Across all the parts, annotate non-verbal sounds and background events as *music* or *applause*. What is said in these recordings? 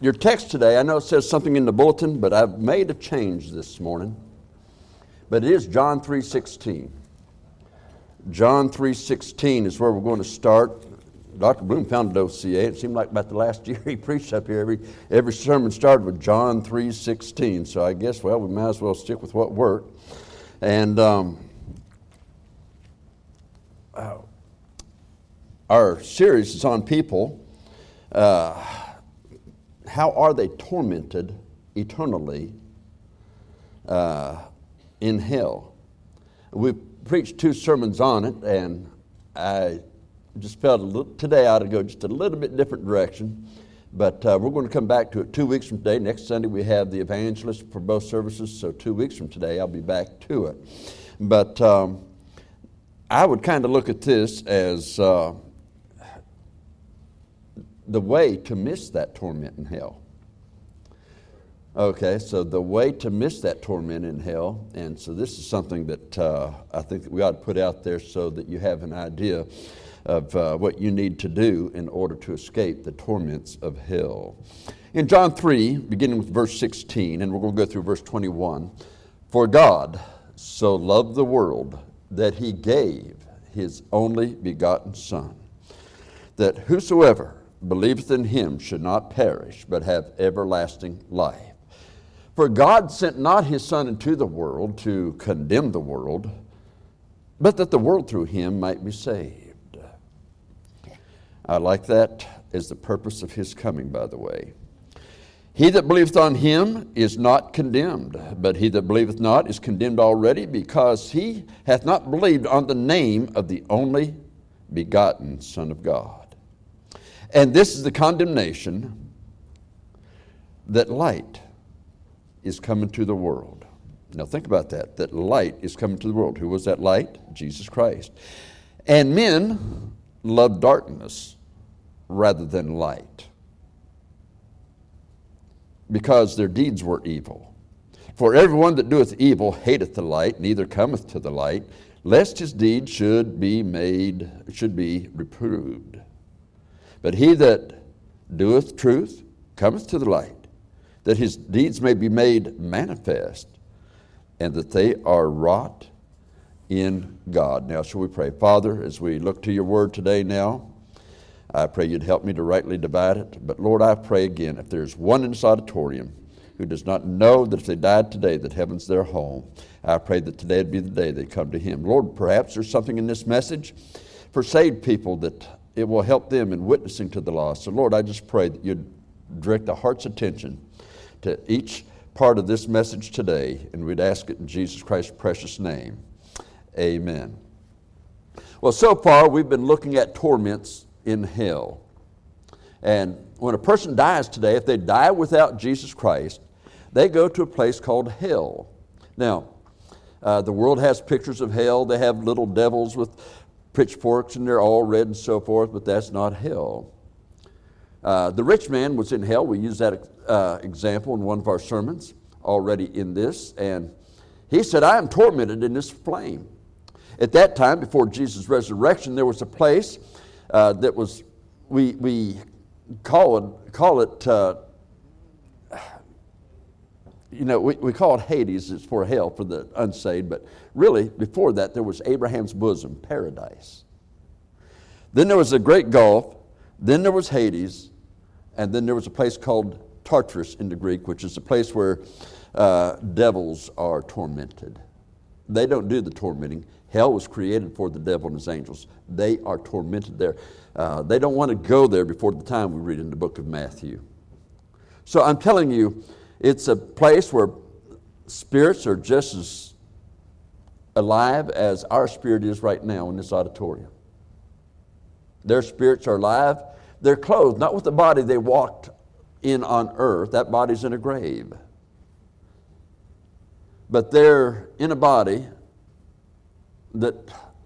your text today, I know it says something in the bulletin, but I've made a change this morning. But it is John 3.16. John 3.16 is where we're going to start. Dr. Bloom founded OCA. It seemed like about the last *laughs* year he preached up here. Every, every sermon started with John 3.16. So I guess, well, we might as well stick with what worked. And um, our series is on people. Uh, how are they tormented eternally uh, in hell? We preached two sermons on it, and I just felt a little, today I ought to go just a little bit different direction. But uh, we're going to come back to it two weeks from today. Next Sunday we have the evangelist for both services, so two weeks from today I'll be back to it. But um, I would kind of look at this as uh, the way to miss that torment in hell. Okay, so the way to miss that torment in hell, and so this is something that uh, I think that we ought to put out there so that you have an idea of uh, what you need to do in order to escape the torments of hell. In John 3, beginning with verse 16, and we're going to go through verse 21 For God so loved the world that he gave his only begotten Son, that whosoever believeth in him should not perish, but have everlasting life. For God sent not his Son into the world to condemn the world, but that the world through him might be saved. I like that as the purpose of his coming, by the way. He that believeth on him is not condemned, but he that believeth not is condemned already, because he hath not believed on the name of the only begotten Son of God. And this is the condemnation that light is coming to the world. Now think about that, that light is coming to the world. Who was that light? Jesus Christ. And men love darkness rather than light because their deeds were evil. For everyone that doeth evil hateth the light, neither cometh to the light, lest his deeds should be made, should be reproved. But he that doeth truth cometh to the light, that his deeds may be made manifest, and that they are wrought in God. Now, shall we pray? Father, as we look to your word today now, I pray you'd help me to rightly divide it. But Lord, I pray again, if there's one in this auditorium who does not know that if they died today, that heaven's their home, I pray that today would be the day they come to Him. Lord, perhaps there's something in this message for saved people that it will help them in witnessing to the lost. So, Lord, I just pray that you'd direct the heart's attention to each part of this message today, and we'd ask it in Jesus Christ's precious name. Amen. Well, so far we've been looking at torments in hell. And when a person dies today, if they die without Jesus Christ, they go to a place called hell. Now, uh, the world has pictures of hell. They have little devils with pitchforks and they're all red and so forth, but that's not hell. Uh, the rich man was in hell. We used that uh, example in one of our sermons already in this. And he said, I am tormented in this flame. At that time, before Jesus' resurrection, there was a place uh, that was, we, we call it, call it uh, you know, we, we call it Hades, it's for hell for the unsaved, but really, before that, there was Abraham's bosom, paradise. Then there was a great gulf, then there was Hades, and then there was a place called Tartarus in the Greek, which is a place where uh, devils are tormented. They don't do the tormenting. Hell was created for the devil and his angels. They are tormented there. Uh, they don't want to go there before the time we read in the book of Matthew. So I'm telling you, it's a place where spirits are just as alive as our spirit is right now in this auditorium. Their spirits are alive. They're clothed, not with the body they walked in on earth. That body's in a grave. But they're in a body that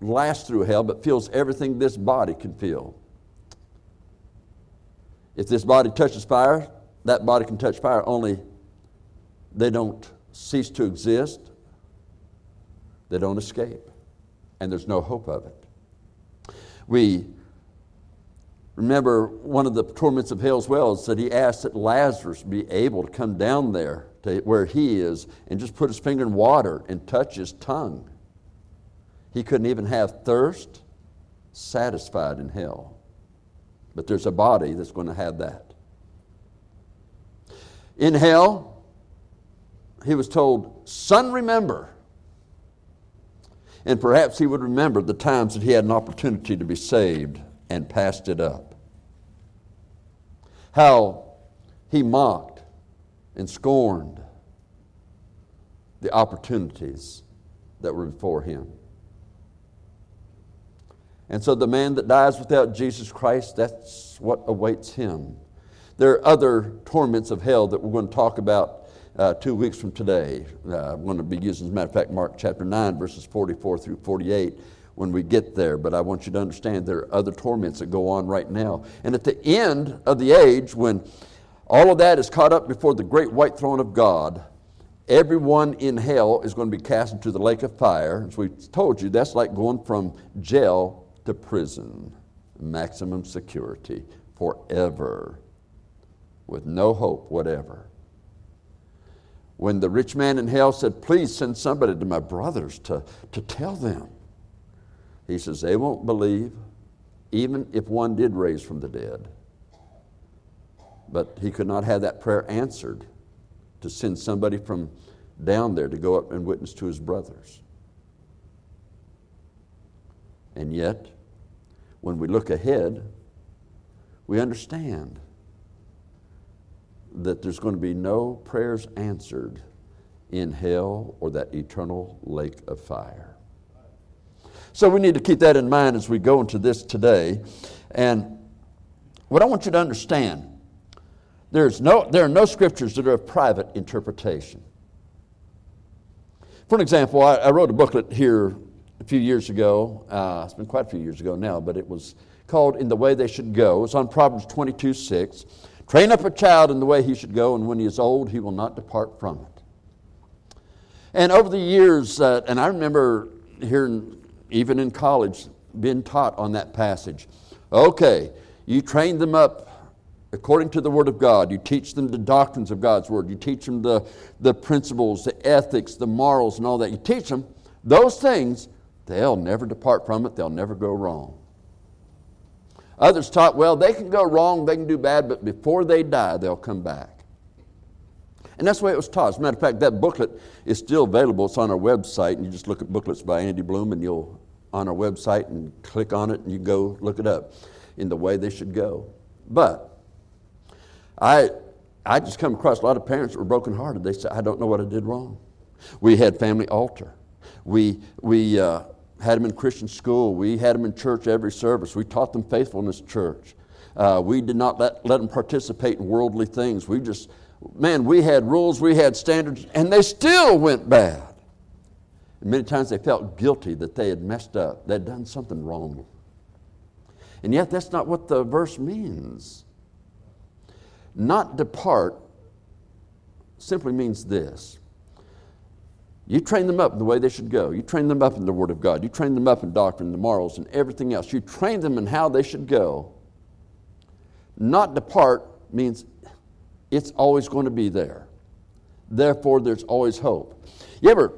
lasts through hell but feels everything this body can feel. If this body touches fire, that body can touch fire, only they don't cease to exist, they don't escape, and there's no hope of it. We Remember, one of the torments of hell as well is that he asked that Lazarus be able to come down there to where he is and just put his finger in water and touch his tongue. He couldn't even have thirst satisfied in hell. But there's a body that's going to have that. In hell, he was told, Son, remember. And perhaps he would remember the times that he had an opportunity to be saved and passed it up. How he mocked and scorned the opportunities that were before him. And so the man that dies without Jesus Christ, that's what awaits him. There are other torments of hell that we're going to talk about uh, two weeks from today. Uh, I'm going to be using, as a matter of fact, Mark chapter 9, verses 44 through 48 when we get there. But I want you to understand there are other torments that go on right now. And at the end of the age, when all of that is caught up before the great white throne of God, everyone in hell is going to be cast into the lake of fire. As we told you, that's like going from jail to prison, maximum security forever, with no hope whatever. When the rich man in hell said, Please send somebody to my brothers to, to tell them. He says, They won't believe, even if one did raise from the dead. But he could not have that prayer answered to send somebody from down there to go up and witness to his brothers. And yet, when we look ahead, we understand that there's going to be no prayers answered in hell or that eternal lake of fire. So we need to keep that in mind as we go into this today. And what I want you to understand there's no, there are no scriptures that are of private interpretation. For an example, I, I wrote a booklet here a few years ago. Uh, it's been quite a few years ago now, but it was called In the Way They Should Go. It's on Proverbs 22 6. Train up a child in the way he should go, and when he is old, he will not depart from it. And over the years, uh, and I remember hearing, even in college, being taught on that passage. Okay, you train them up according to the Word of God. You teach them the doctrines of God's Word. You teach them the, the principles, the ethics, the morals, and all that. You teach them those things, they'll never depart from it, they'll never go wrong. Others taught, well, they can go wrong, they can do bad, but before they die, they'll come back. And that's the way it was taught. As a matter of fact, that booklet is still available. It's on our website, and you just look at booklets by Andy Bloom, and you'll on our website and click on it, and you go look it up in the way they should go. But I, I just come across a lot of parents that were brokenhearted. They said, I don't know what I did wrong. We had family altar. We, we, uh, had them in Christian school. We had them in church every service. We taught them faithfulness church. Uh, we did not let, let them participate in worldly things. We just, man, we had rules, we had standards, and they still went bad. And many times they felt guilty that they had messed up, they'd done something wrong. And yet, that's not what the verse means. Not depart simply means this you train them up in the way they should go. You train them up in the Word of God. You train them up in doctrine, the morals, and everything else. You train them in how they should go. Not depart means it's always going to be there. Therefore, there's always hope. You ever,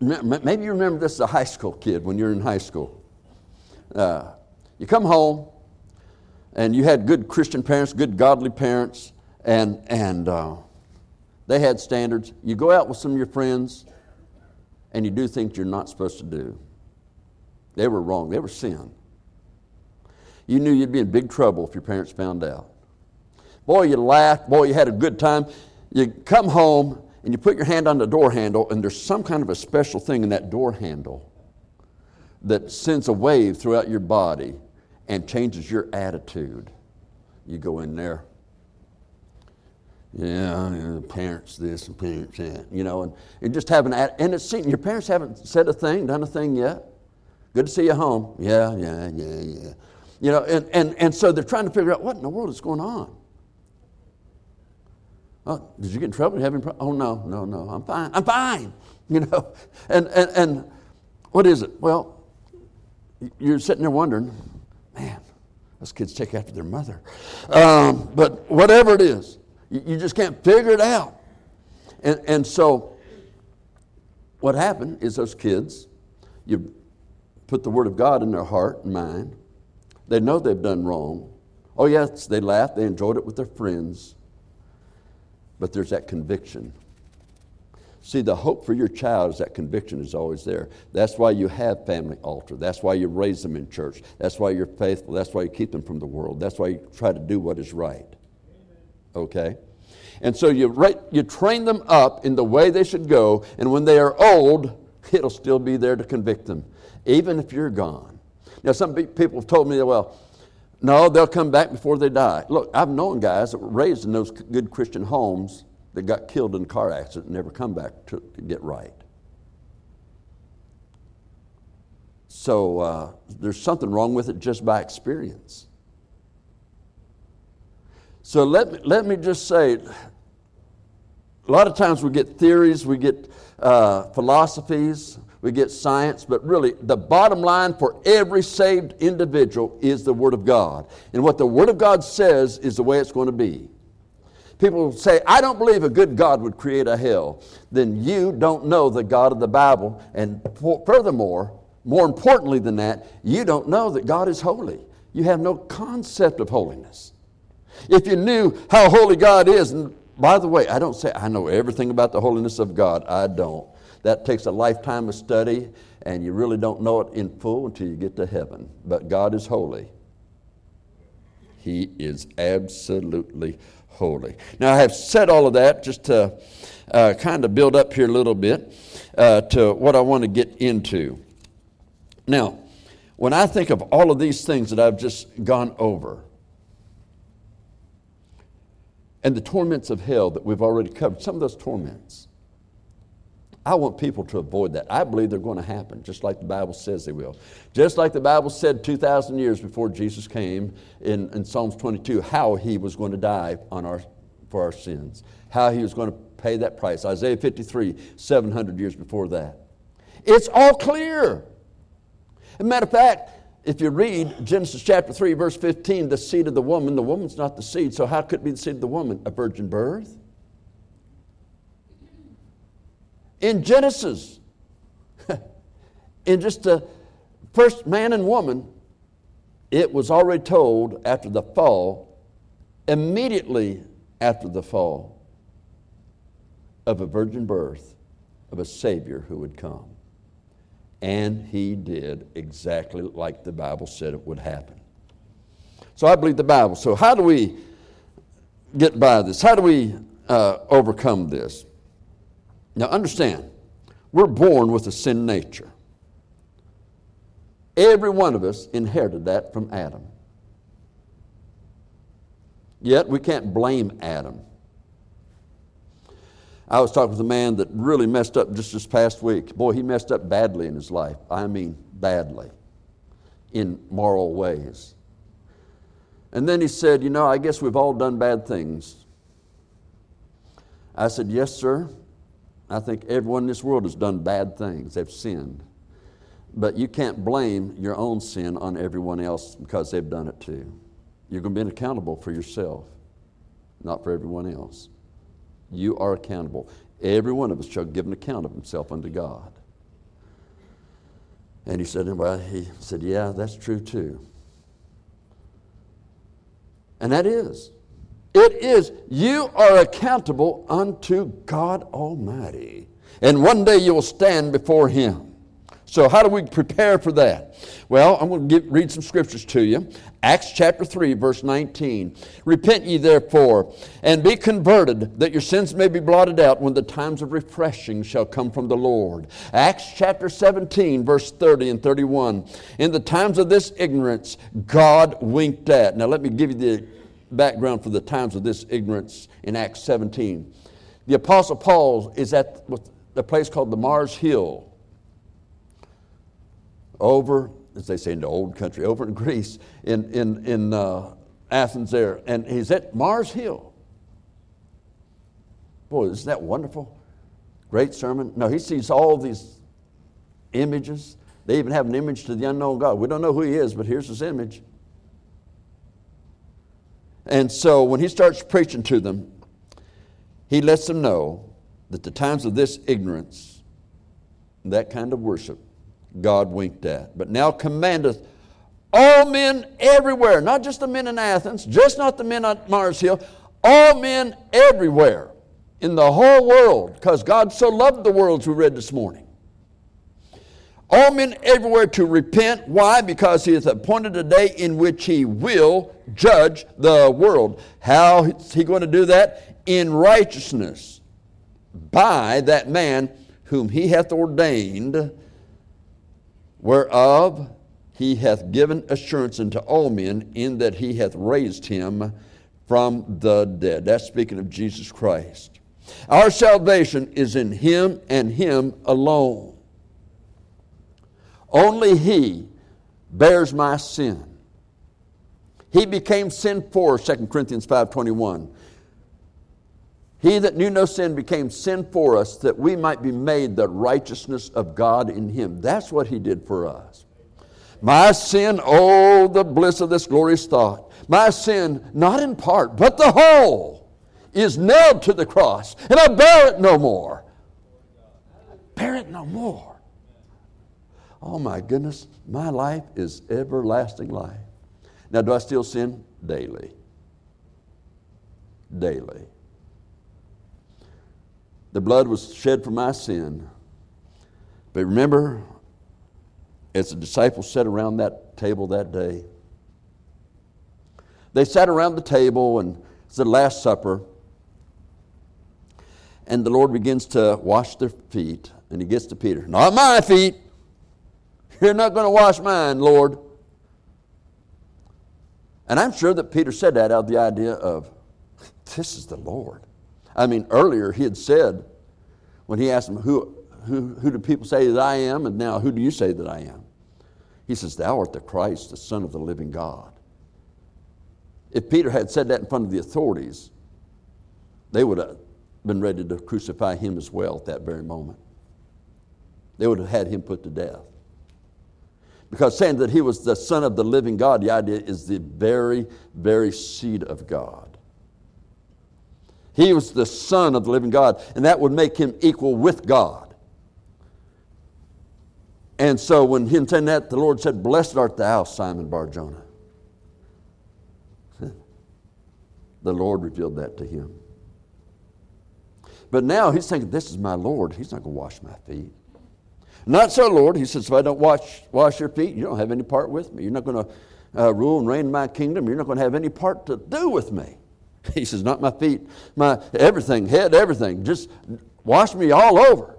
maybe you remember this as a high school kid when you're in high school. Uh, you come home and you had good Christian parents, good godly parents, and, and, uh, they had standards. You go out with some of your friends and you do things you're not supposed to do. They were wrong, they were sin. You knew you'd be in big trouble if your parents found out. Boy, you laughed. Boy, you had a good time. You come home and you put your hand on the door handle, and there's some kind of a special thing in that door handle that sends a wave throughout your body and changes your attitude. You go in there, yeah, parents this and parents that, you know, and, and just having, and it's seen, your parents haven't said a thing, done a thing yet. Good to see you home. Yeah, yeah, yeah, yeah. You know, and, and, and so they're trying to figure out what in the world is going on. Oh, did you get in trouble? You having Oh, no, no, no, I'm fine. I'm fine. *laughs* You know, and, and, and what is it? Well, you're sitting there wondering, man, Those kids take after their mother. Um, but whatever it is, you, just can't figure it out. And, and so, what happened is those kids, you put the Word of God in their heart and mind. They know they've done wrong. Oh, yes, they laughed, they enjoyed it with their friends. But there's that conviction See, the hope for your child is that conviction is always there. That's why you have family altar. That's why you raise them in church. That's why you're faithful. That's why you keep them from the world. That's why you try to do what is right. Okay? And so you, you train them up in the way they should go, and when they are old, *laughs* it'll still be there to convict them, even if you're gone. Now, some people have told me, well, no, they'll come back before they die. Look, I've known guys that were raised in those good Christian homes that got killed in a car accident and never come back to, to get right. So uh, there's something wrong with it just by experience. So let me, let me just say a lot of times we get theories, we get uh, philosophies, we get science, but really the bottom line for every saved individual is the Word of God. And what the Word of God says is the way it's going to be people say, I don't believe a good God would create a hell, then you don't know the God of the Bible. And furthermore, more importantly than that, you don't know that God is holy. You have no concept of holiness. If you knew how holy God is, and by the way, I don't say I know everything about the holiness of God. I don't. That takes a lifetime of study, and you really don't know it in full until you get to heaven. But God is holy. He is absolutely holy. Now, I have said all of that just to uh, kind of build up here a little bit uh, to what I want to get into. Now, when I think of all of these things that I've just gone over, and the torments of hell that we've already covered, some of those torments, I want people to avoid that. I believe they're going to happen, just like the Bible says they will. Just like the Bible said 2,000 years before Jesus came in, in Psalms 22, how he was going to die on our, for our sins, how he was going to pay that price. Isaiah 53, 700 years before that. It's all clear. As a matter of fact, if you read Genesis chapter 3, verse 15, the seed of the woman, the woman's not the seed, so how could it be the seed of the woman? A virgin birth? in Genesis. *laughs* in just the first man and woman, it was already told after the fall, immediately after the fall, of a virgin birth of a Savior who would come. And he did exactly like the Bible said it would happen. So I believe the Bible. So, how do we get by this? How do we uh, overcome this? Now, understand, we're born with a sin nature. Every one of us inherited that from Adam. Yet we can't blame Adam. I was talking with a man that really messed up just this past week. Boy, he messed up badly in his life. I mean, badly, in moral ways. And then he said, You know, I guess we've all done bad things. I said, Yes, sir. I think everyone in this world has done bad things, they've sinned. But you can't blame your own sin on everyone else because they've done it too. You're going to be accountable for yourself, not for everyone else. You are accountable. Every one of us shall give an account of himself unto God. And he said, well, he said, yeah, that's true too. And that is. It is, you are accountable unto God Almighty. And one day you will stand before Him. So, how do we prepare for that? Well, I'm going to give, read some scriptures to you. Acts chapter 3, verse 19. Repent ye therefore, and be converted, that your sins may be blotted out when the times of refreshing shall come from the Lord. Acts chapter 17, verse 30 and 31. In the times of this ignorance, God winked at. Now, let me give you the background for the times of this ignorance in Acts 17. The Apostle Paul is at the place called the Mars Hill, over, as they say in the old country, over in Greece, in, in, in uh, Athens there. And he's at Mars Hill. Boy, isn't that wonderful? Great sermon. No, he sees all these images. They even have an image to the unknown God. We don't know who he is, but here's his image. And so when he starts preaching to them, he lets them know that the times of this ignorance, that kind of worship, God winked at. But now commandeth all men everywhere, not just the men in Athens, just not the men on Mars Hill, all men everywhere in the whole world, because God so loved the world, as we read this morning. All men everywhere to repent. Why? Because he hath appointed a day in which he will judge the world. How is he going to do that? In righteousness by that man whom he hath ordained, whereof he hath given assurance unto all men, in that he hath raised him from the dead. That's speaking of Jesus Christ. Our salvation is in him and him alone. Only He bears my sin. He became sin for 2 Corinthians 5.21. He that knew no sin became sin for us that we might be made the righteousness of God in him. That's what he did for us. My sin, oh, the bliss of this glorious thought. My sin, not in part, but the whole, is nailed to the cross, and I bear it no more. bear it no more. Oh my goodness, my life is everlasting life. Now, do I still sin? Daily. Daily. The blood was shed for my sin. But remember, as the disciples sat around that table that day, they sat around the table and it's the Last Supper. And the Lord begins to wash their feet. And he gets to Peter, Not my feet. You're not going to wash mine, Lord. And I'm sure that Peter said that out of the idea of, this is the Lord. I mean, earlier he had said, when he asked him, who, who, who do people say that I am? And now, who do you say that I am? He says, Thou art the Christ, the Son of the living God. If Peter had said that in front of the authorities, they would have been ready to crucify him as well at that very moment. They would have had him put to death. Because saying that he was the Son of the living God, the idea is the very, very seed of God. He was the Son of the living God, and that would make him equal with God. And so when he saying that, the Lord said, Blessed art thou, Simon Barjona. *laughs* the Lord revealed that to him. But now he's thinking, This is my Lord. He's not going to wash my feet. Not so, Lord. He says, if I don't wash, wash your feet, you don't have any part with me. You're not going to uh, rule and reign in my kingdom. You're not going to have any part to do with me. *laughs* He says, not my feet, my everything, head, everything. Just wash me all over.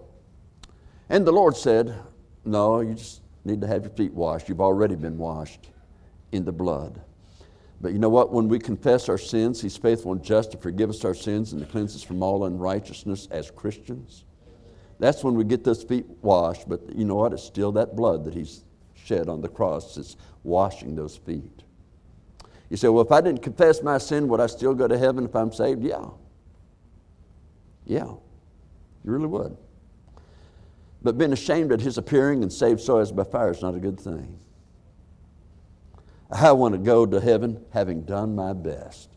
And the Lord said, no, you just need to have your feet washed. You've already been washed in the blood. But you know what? When we confess our sins, He's faithful and just to forgive us our sins and to cleanse us from all unrighteousness as Christians. That's when we get those feet washed. But you know what? It's still that blood that He's shed on the cross that's washing those feet. You say, well, if I didn't confess my sin, would I still go to heaven if I'm saved? Yeah. Yeah. You really would. But being ashamed at his appearing and saved so as by fire is not a good thing. I want to go to heaven having done my best.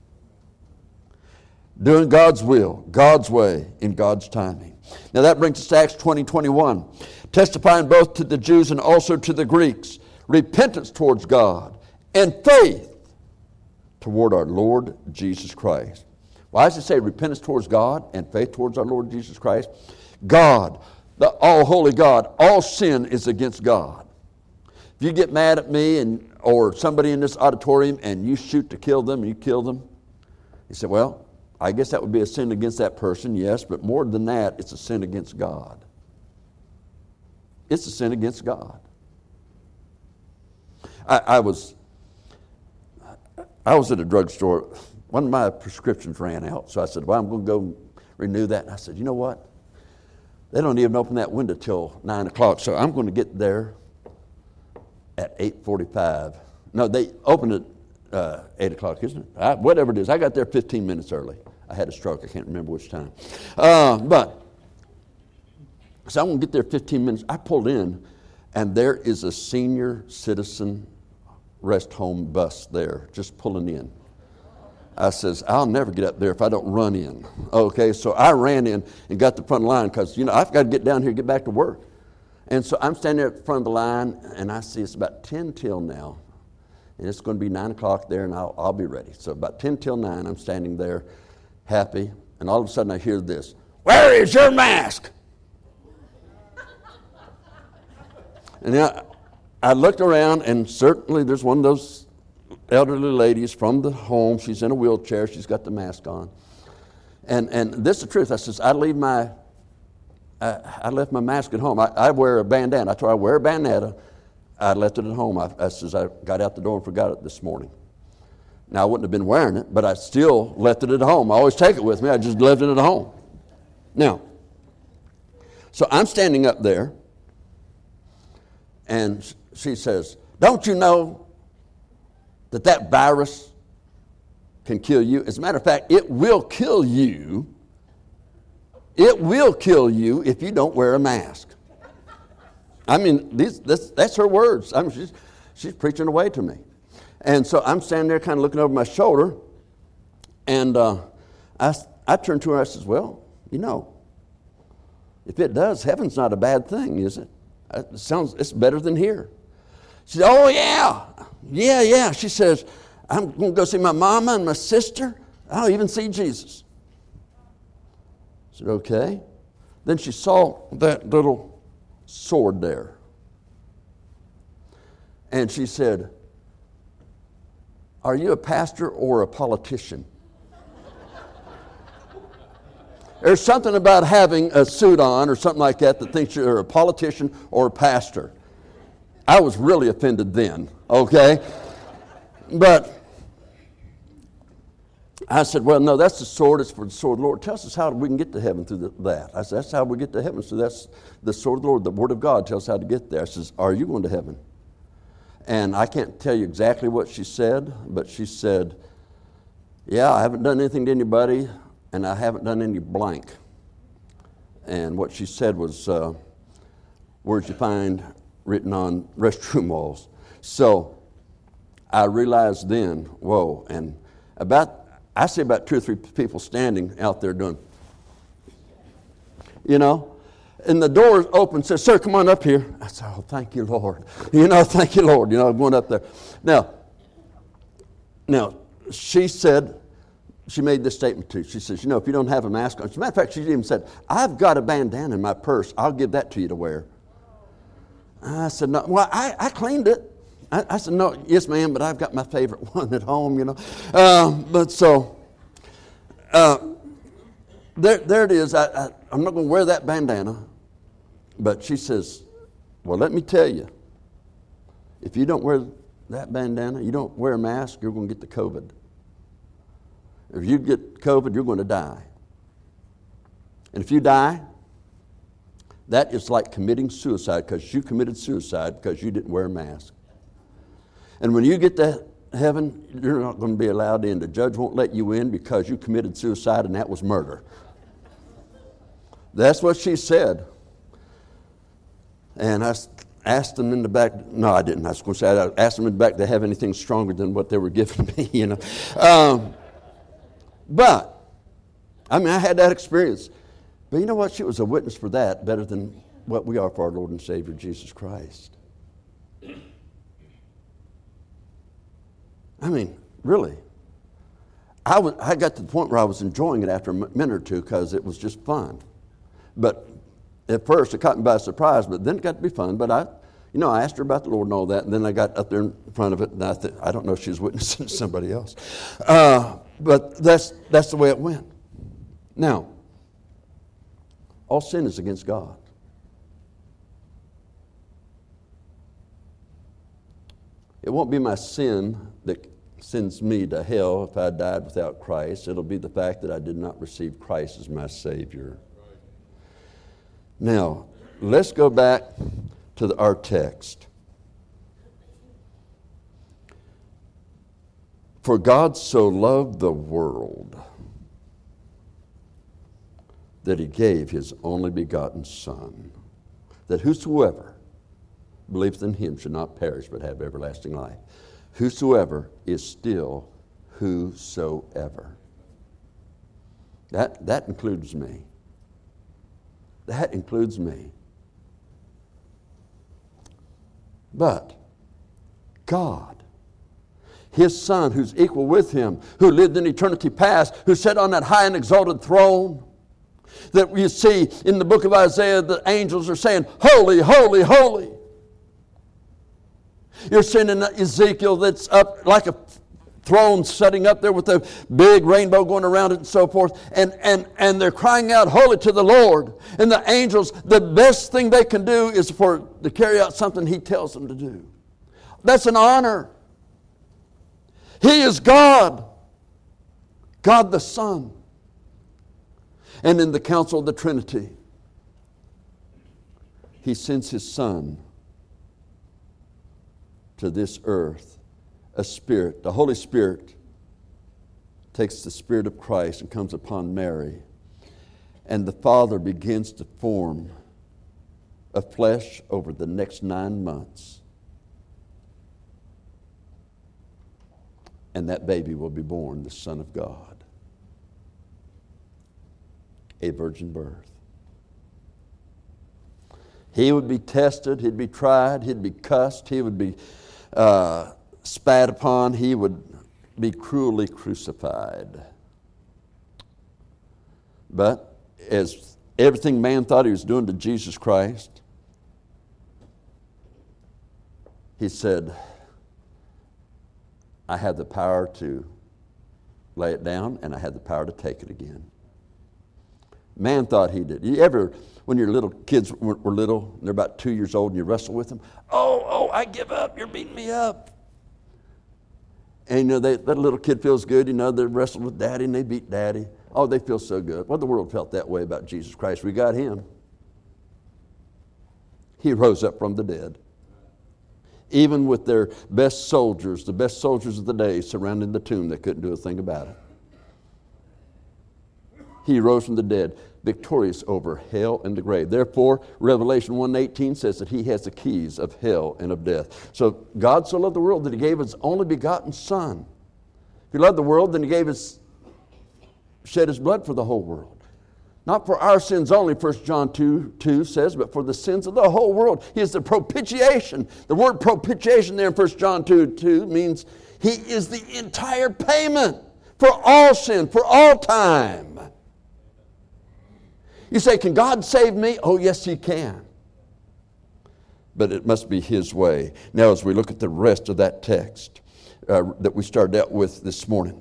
Doing God's will, God's way, in God's timing. Now that brings us to Acts 20 21, testifying both to the Jews and also to the Greeks repentance towards God and faith toward our Lord Jesus Christ. Why does it say repentance towards God and faith towards our Lord Jesus Christ? God, the all holy God, all sin is against God. If you get mad at me and or somebody in this auditorium and you shoot to kill them, you kill them, you say, well, I guess that would be a sin against that person, yes, but more than that, it's a sin against God. It's a sin against God. I, I was I was at a drugstore. One of my prescriptions ran out, so I said, "Well, I'm going to go renew that." And I said, "You know what? They don't even open that window till nine o'clock, so I'm going to get there at eight forty-five. No, they open it uh, eight o'clock, isn't it? I, whatever it is, I got there fifteen minutes early. I had a stroke. I can't remember which time. Uh, but, so I'm going to get there 15 minutes. I pulled in, and there is a senior citizen rest home bus there just pulling in. I says, I'll never get up there if I don't run in. Okay, so I ran in and got the front line because, you know, I've got to get down here and get back to work. And so I'm standing at the front of the line and I see it's about 10 till now. And it's going to be 9 o'clock there and I'll, I'll be ready. So about 10 till 9, I'm standing there happy. And all of a sudden I hear this Where is your mask? *laughs* and I, I looked around and certainly there's one of those elderly ladies from the home. She's in a wheelchair. She's got the mask on. And, and this is the truth. I says, I leave my, I, I left my mask at home. I, I, wear a bandana. I told her I wear a bandana. I left it at home. I, I says, I got out the door and forgot it this morning. Now, I wouldn't have been wearing it, but I still left it at home. I always take it with me. I just left it at home. Now, so I'm standing up there, and she says, Don't you know that that virus can kill you. As a matter of fact, it will kill you. It will kill you if you don't wear a mask. I mean, these, this, that's her words. I mean, she's, she's preaching away to me. And so I'm standing there kind of looking over my shoulder, and uh, I, I turned to her and I says, Well, you know, if it does, heaven's not a bad thing, is it? It sounds, it's better than here. She said, Oh, yeah. Yeah, yeah. She says, I'm going to go see my mama and my sister. I'll even see Jesus. I said, Okay. Then she saw that little sword there. And she said, Are you a pastor or a politician? There's something about having a suit on or something like that that thinks you're a politician or a pastor. I was really offended then, okay? But I said, Well, no, that's the sword. It's for the sword of the Lord. Tells us how we can get to heaven through that. I said, That's how we get to heaven. So that's the sword of the Lord. The Word of God tells us how to get there. I says, Are you going to heaven? And I can't tell you exactly what she said, but she said, Yeah, I haven't done anything to anybody, and I haven't done any blank. And what she said was, uh, Where'd you find written on restroom walls. So I realized then, whoa, and about, I see about two or three people standing out there doing, you know, and the door open says, Sir, come on up here. I said, Oh, thank you, Lord. *laughs* You know, thank you, Lord. You know, I'm going up there. Now, now, she said, she made this statement too. She says, You know, if you don't have a mask on, as a matter of fact, she even said, I've got a bandana in my purse. I'll give that to you to wear. I said, no. Well, I, I cleaned it. I, I, said, no, yes, ma'am, but I've got my favorite *laughs* one at home, you know. Uh, but so, uh, there, there it is. I, I, I'm not going to wear that bandana. But she says, well, let me tell you, if you don't wear that bandana, you don't wear a mask, you're going to get the COVID. If you get COVID, you're going to die. And if you die, that is like committing suicide because you committed suicide because you didn't wear a mask. And when you get to heaven, you're not going to be allowed in. The judge won't let you in because you committed suicide and that was murder. That's what she said. And I asked them in the back, no, I didn't. I was going to say, I asked them in the back to have anything stronger than what they were giving *laughs* me, you know. Um, but, I mean, I had that experience. But you know what? She was a witness for that better than what we are for our Lord and Savior Jesus Christ. I mean, really. I, was, I got to the point where I was enjoying it after a minute or two because it was just fun. But at first, it caught me by surprise, but then it got to be fun. But I, you know, I asked her about the Lord and all that, and then I got up there in front of it, and I, th- I don't know if she was witnessing *laughs* somebody else. Uh, but that's, that's the way it went. Now, all sin is against God. It won't be my sin that sends me to hell if I died without Christ. It'll be the fact that I did not receive Christ as my Savior. Now, let's go back to the, our text. For God so loved the world that he gave his only begotten Son, that whosoever believeth in him should not perish but have everlasting life. Whosoever is still whosoever. That, that includes me. That includes me. But God, His Son, who's equal with Him, who lived in eternity past, who sat on that high and exalted throne, that you see in the book of Isaiah, the angels are saying, Holy, holy, holy. You're seeing in Ezekiel that's up like a throne setting up there with a big rainbow going around it and so forth. And, and, and they're crying out, Holy to the Lord. And the angels, the best thing they can do is for to carry out something He tells them to do. That's an honor. He is God, God the Son. And in the council of the Trinity, He sends His Son to this earth a spirit. The Holy Spirit takes the Spirit of Christ and comes upon Mary, and the Father begins to form a flesh over the next nine months. And that baby will be born the Son of God, a virgin birth. He would be tested, he'd be tried, he'd be cussed, he would be uh, spat upon, he would be cruelly crucified. But as everything man thought he was doing to Jesus Christ, he said, I have the power to lay it down and I had the power to take it again. Man thought he did. You ever, when your little kids were, were little, they're about two years old and you wrestle with them, oh, oh, I give up, you're beating me up. And you know, they, that little kid feels good, you know, they wrestled with daddy and they beat daddy. Oh, they feel so good. Well, the world felt that way about Jesus Christ. We got him. He rose up from the dead. Even with their best soldiers, the best soldiers of the day surrounding the tomb, they couldn't do a thing about it. He rose from the dead victorious over hell and the grave. Therefore, Revelation 1:18 says that he has the keys of hell and of death. So God so loved the world that he gave his only begotten son. If he loved the world, then he gave his shed his blood for the whole world. Not for our sins only, 1 John 2, 2 says, but for the sins of the whole world. He is the propitiation. The word propitiation there in 1 John 2, 2 means he is the entire payment for all sin, for all time. You say, Can God save me? Oh, yes, He can. But it must be His way. Now, as we look at the rest of that text uh, that we started out with this morning,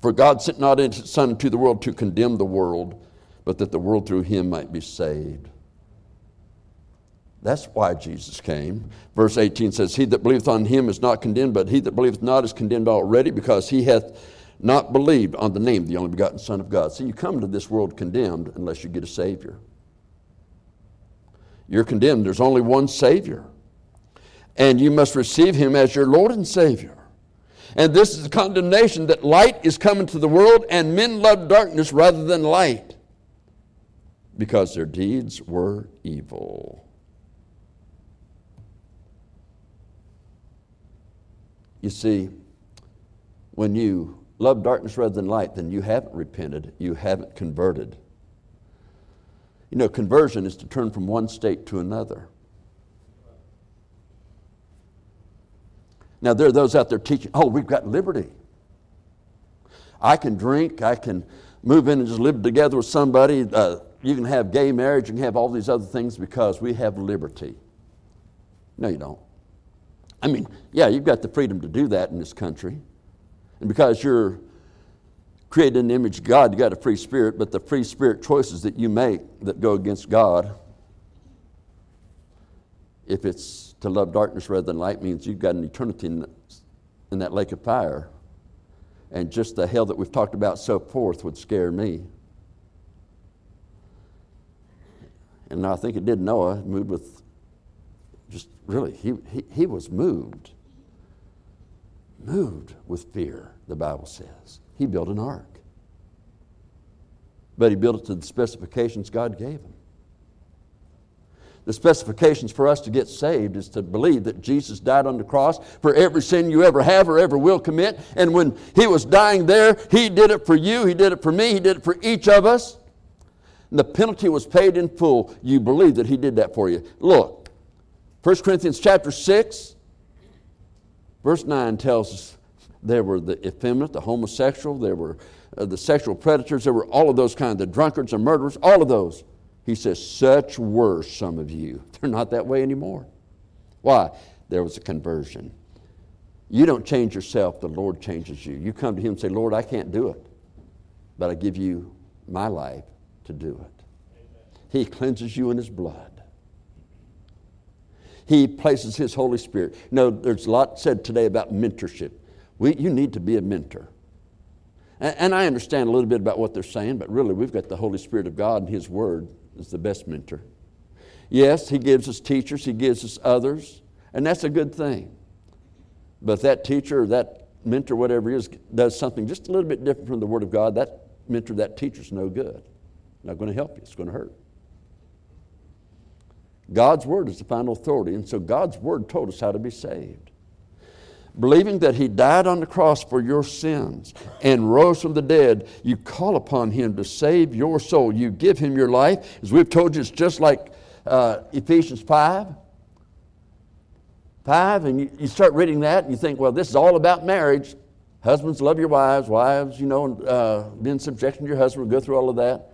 for God sent not His Son into the world to condemn the world, but that the world through Him might be saved. That's why Jesus came. Verse 18 says, He that believeth on him is not condemned, but he that believeth not is condemned already, because he hath not believed on the name of the only begotten Son of God. See, you come to this world condemned unless you get a Savior. You're condemned. There's only one Savior. And you must receive Him as your Lord and Savior. And this is the condemnation that light is coming to the world, and men love darkness rather than light because their deeds were evil. You see, when you love darkness rather than light, then you haven't repented, you haven't converted. You know, conversion is to turn from one state to another. Now, there are those out there teaching, oh, we've got liberty. I can drink, I can move in and just live together with somebody. Uh, you can have gay marriage, you can have all these other things because we have liberty. No, you don't. I mean, yeah, you've got the freedom to do that in this country. And because you're created in the image of God, you got a free spirit, but the free spirit choices that you make that go against God, if it's to love darkness rather than light, means you've got an eternity in, in that lake of fire. And just the hell that we've talked about so forth would scare me. And I think it did Noah, moved with just really, he, he, he was moved moved with fear, the Bible says. He built an ark. But he built it to the specifications God gave him. the specifications for us to get saved is to believe that Jesus died on the cross for every sin you ever have or ever will commit. And when He was dying there, He did it for you, He did it for me, He did it for each of us. And the penalty was paid in full. You believe that He did that for you. Look, 1 Corinthians chapter 6, verse 9 tells us there were the effeminate, the homosexual, there were uh, the sexual predators, there were all of those kinds, the drunkards and murderers, all of those. He says, Such were some of you. *laughs* They're not that way anymore. Why? There was a conversion. You don't change yourself, the Lord changes you. You come to Him and say, Lord, I can't do it, but I give you my life to do it. He cleanses you in His blood. He places His Holy Spirit. Know, there's a lot said today about mentorship. We, you need to be a mentor. And, and I understand a little bit about what they're saying, but really, we've got the Holy Spirit of God and His Word is the best mentor. Yes, He gives us teachers, He gives us others, and that's a good thing. But that teacher or that mentor, whatever he is, does something just a little bit different from the Word of God, that mentor, that teacher's no good. Not going to help you, it's going to hurt. God's Word is the final authority, and so God's Word told us how to be saved believing that he died on the cross for your sins and rose from the dead, you call upon him to save your soul. You give him your life. As we've told you, it's just like uh, Ephesians 5. 5, and you, you, start reading that and you think, well, this is all about marriage. Husbands, love your wives. Wives, you know, uh, be in subjection to your husband. Go through all of that.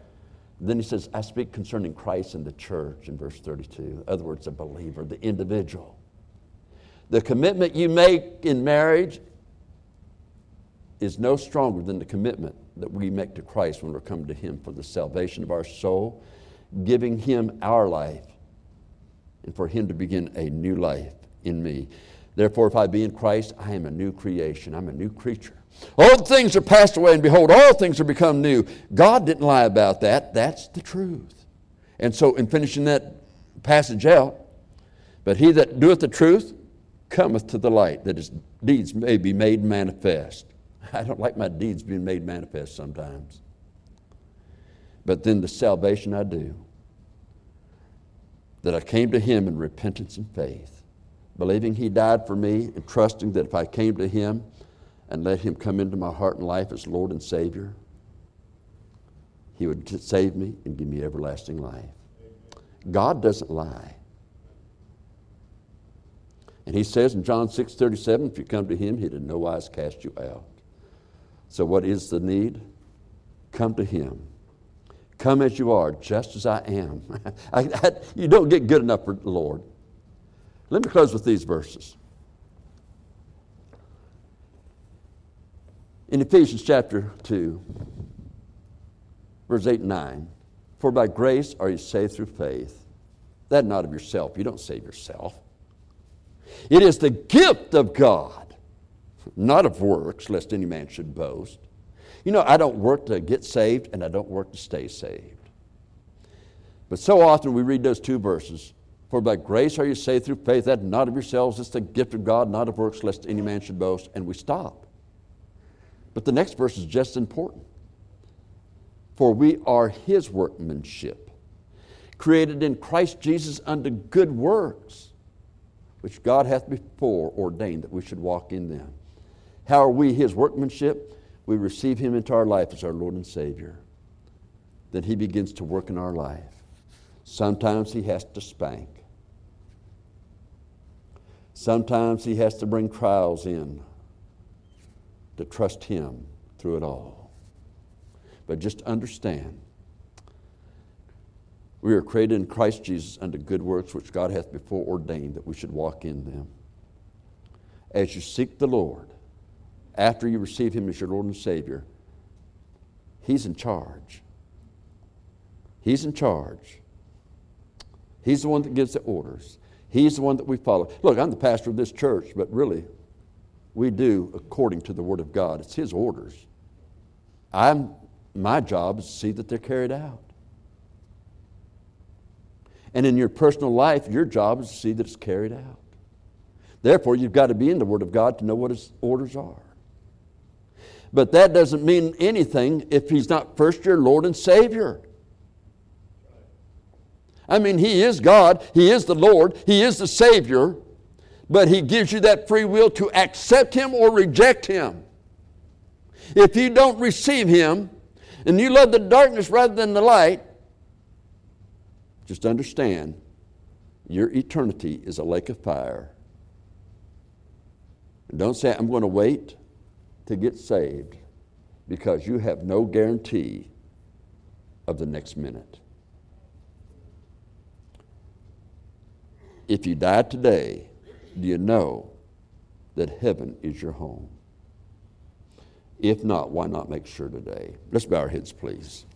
Then he says, I speak concerning Christ and the church in verse 32. In other words, a believer, the individual. The commitment you make in marriage is no stronger than the commitment that we make to Christ when we're coming to Him for the salvation of our soul, giving Him our life, and for Him to begin a new life in me. Therefore, if I be in Christ, I am a new creation. I'm a new creature. All things are passed away, and behold, all things are become new. God didn't lie about that. That's the truth. And so, in finishing that passage out, but he that doeth the truth cometh to the light, that his deeds may be made manifest. *laughs* I don't like my deeds being made manifest sometimes. But then the salvation I do, that I came to him in repentance and faith, believing he died for me and trusting that if I came to him and let him come into my heart and life as Lord and Savior, he would save me and give me everlasting life. God doesn't lie. And he says in John 6 37, if you come to him, he'd in no wise cast you out. So, what is the need? Come to him. Come as you are, just as I am. *laughs* I, I, you don't get good enough for the Lord. Let me close with these verses. In Ephesians chapter 2, verse 8 and 9, for by grace are you saved through faith. That not of yourself. You don't save yourself. It is the gift of God, not of works, lest any man should boast. You know, I don't work to get saved and I don't work to stay saved. But so often we read those two verses For by grace are you saved through faith, that not of yourselves, it's the gift of God, not of works, lest any man should boast. And we stop. But the next verse is just important. For we are his workmanship, created in Christ Jesus unto good works which God hath before ordained that we should walk in them. How are we his workmanship? We receive him into our life as our Lord and Savior. Then he begins to work in our life. Sometimes he has to spank. Sometimes he has to bring trials in to trust him through it all. But just understand we are created in Christ Jesus unto good works which God hath before ordained that we should walk in them. As you seek the Lord, after you receive Him as your Lord and Savior, He's in charge. He's in charge. He's the one that gives the orders. He's the one that we follow. Look, I'm the pastor of this church, but really, we do according to the Word of God. It's His orders. I'm, my job is to see that they're carried out. And in your personal life, your job is to see that it's carried out. Therefore, you've got to be in the Word of God to know what His orders are. But that doesn't mean anything if He's not first your Lord and Savior. I mean, He is God, He is the Lord, He is the Savior, but He gives you that free will to accept Him or reject Him. If you don't receive Him and you love the darkness rather than the light, just understand your eternity is a lake of fire. And don't say, I'm going to wait to get saved because you have no guarantee of the next minute. If you die today, do you know that heaven is your home? If not, why not make sure today? Let's bow our heads, please.